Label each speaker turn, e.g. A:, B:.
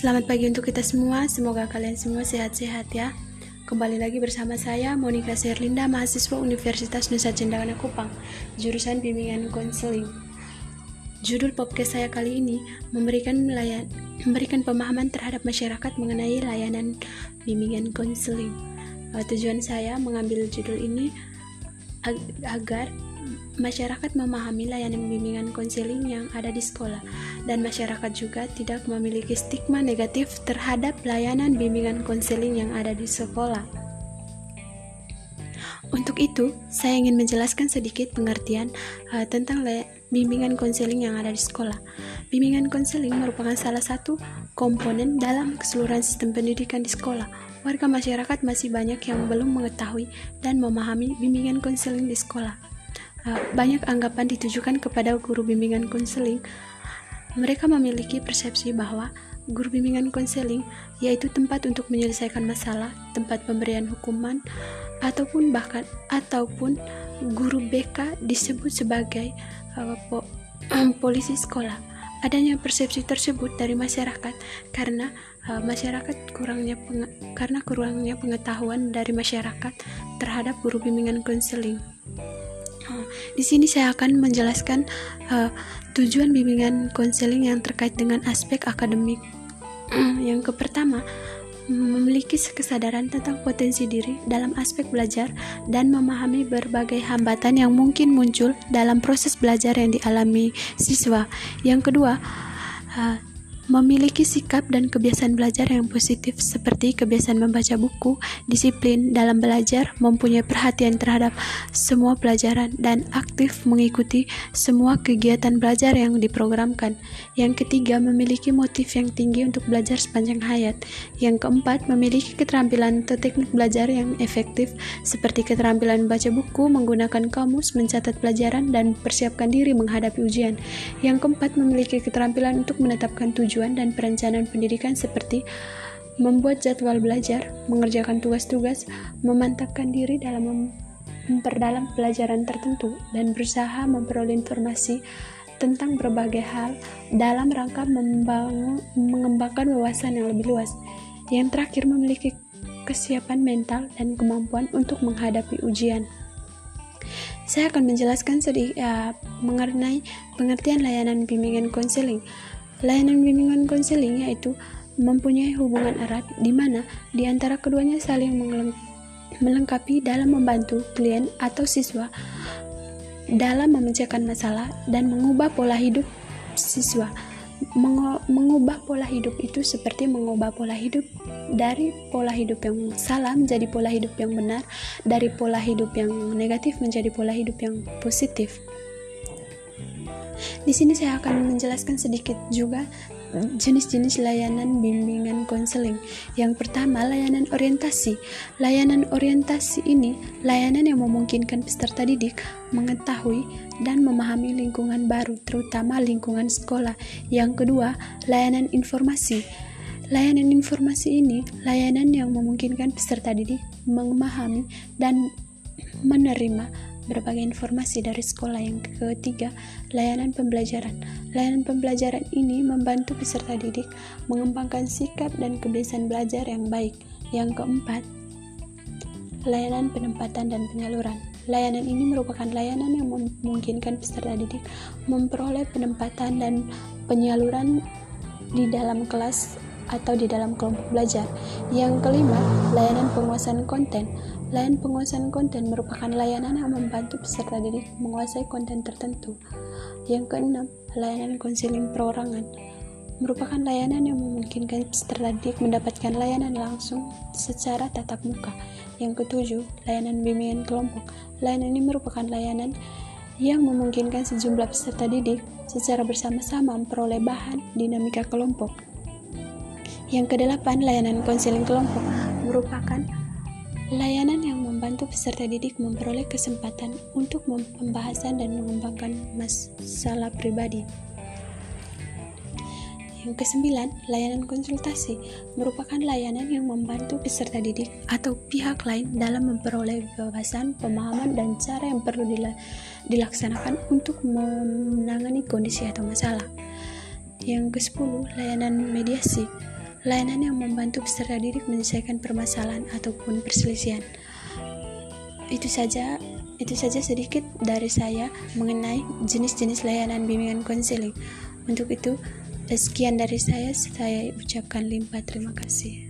A: Selamat pagi untuk kita semua. Semoga kalian semua sehat-sehat ya. Kembali lagi bersama saya Monica Serlinda, mahasiswa Universitas Nusa Cendana Kupang, jurusan bimbingan konseling. Judul podcast saya kali ini memberikan melayan, memberikan pemahaman terhadap masyarakat mengenai layanan bimbingan konseling. Uh, tujuan saya mengambil judul ini ag agar masyarakat memahami layanan bimbingan konseling yang ada di sekolah dan masyarakat juga tidak memiliki stigma negatif terhadap layanan bimbingan konseling yang ada di sekolah. Untuk itu, saya ingin menjelaskan sedikit pengertian uh, tentang bimbingan konseling yang ada di sekolah. Bimbingan konseling merupakan salah satu komponen dalam keseluruhan sistem pendidikan di sekolah. Warga masyarakat masih banyak yang belum mengetahui dan memahami bimbingan konseling di sekolah. Uh, banyak anggapan ditujukan kepada guru bimbingan konseling mereka memiliki persepsi bahwa guru bimbingan konseling yaitu tempat untuk menyelesaikan masalah, tempat pemberian hukuman, ataupun bahkan ataupun guru BK disebut sebagai uh, po polisi sekolah. Adanya persepsi tersebut dari masyarakat karena uh, masyarakat kurangnya karena kurangnya pengetahuan dari masyarakat terhadap guru bimbingan konseling. Di sini saya akan menjelaskan uh, tujuan bimbingan konseling yang terkait dengan aspek akademik. yang pertama, memiliki kesadaran tentang potensi diri dalam aspek belajar dan memahami berbagai hambatan yang mungkin muncul dalam proses belajar yang dialami siswa. Yang kedua, uh, memiliki sikap dan kebiasaan belajar yang positif seperti kebiasaan membaca buku, disiplin dalam belajar, mempunyai perhatian terhadap semua pelajaran dan aktif mengikuti semua kegiatan belajar yang diprogramkan. Yang ketiga, memiliki motif yang tinggi untuk belajar sepanjang hayat. Yang keempat, memiliki keterampilan atau teknik belajar yang efektif seperti keterampilan membaca buku, menggunakan kamus, mencatat pelajaran dan persiapkan diri menghadapi ujian. Yang keempat, memiliki keterampilan untuk menetapkan tujuan tujuan dan perencanaan pendidikan seperti membuat jadwal belajar, mengerjakan tugas-tugas, memantapkan diri dalam memperdalam pelajaran tertentu, dan berusaha memperoleh informasi tentang berbagai hal dalam rangka mengembangkan wawasan yang lebih luas. Yang terakhir, memiliki kesiapan mental dan kemampuan untuk menghadapi ujian. Saya akan menjelaskan sedikit uh, mengenai pengertian layanan bimbingan konseling. Layanan bimbingan konseling yaitu mempunyai hubungan erat di mana di antara keduanya saling melengkapi dalam membantu klien atau siswa dalam memecahkan masalah dan mengubah pola hidup siswa. mengubah pola hidup itu seperti mengubah pola hidup dari pola hidup yang salah menjadi pola hidup yang benar, dari pola hidup yang negatif menjadi pola hidup yang positif. Di sini saya akan menjelaskan sedikit juga jenis-jenis layanan bimbingan konseling. Yang pertama, layanan orientasi. Layanan orientasi ini layanan yang memungkinkan peserta didik mengetahui dan memahami lingkungan baru, terutama lingkungan sekolah. Yang kedua, layanan informasi. Layanan informasi ini layanan yang memungkinkan peserta didik memahami dan menerima berbagai informasi dari sekolah. Yang ketiga, layanan pembelajaran. Layanan pembelajaran ini membantu peserta didik mengembangkan sikap dan kebiasaan belajar yang baik. Yang keempat, layanan penempatan dan penyaluran. Layanan ini merupakan layanan yang memungkinkan peserta didik memperoleh penempatan dan penyaluran di dalam kelas atau di dalam kelompok belajar. Yang kelima, layanan penguasaan konten. Layanan penguasaan konten merupakan layanan yang membantu peserta didik menguasai konten tertentu. Yang keenam, layanan konseling perorangan merupakan layanan yang memungkinkan peserta didik mendapatkan layanan langsung secara tatap muka. Yang ketujuh, layanan bimbingan kelompok. Layanan ini merupakan layanan yang memungkinkan sejumlah peserta didik secara bersama-sama memperoleh bahan dinamika kelompok. Yang kedelapan, layanan konseling kelompok merupakan layanan yang membantu peserta didik memperoleh kesempatan untuk pembahasan dan mengembangkan masalah pribadi. Yang kesembilan, layanan konsultasi merupakan layanan yang membantu peserta didik atau pihak lain dalam memperoleh wawasan, pemahaman, dan cara yang perlu dilaksanakan untuk menangani kondisi atau masalah. Yang ke-10, layanan mediasi layanan yang membantu peserta didik menyelesaikan permasalahan ataupun perselisihan. Itu saja itu saja sedikit dari saya mengenai jenis-jenis layanan bimbingan konseling. Untuk itu, sekian dari saya, saya ucapkan limpah terima kasih.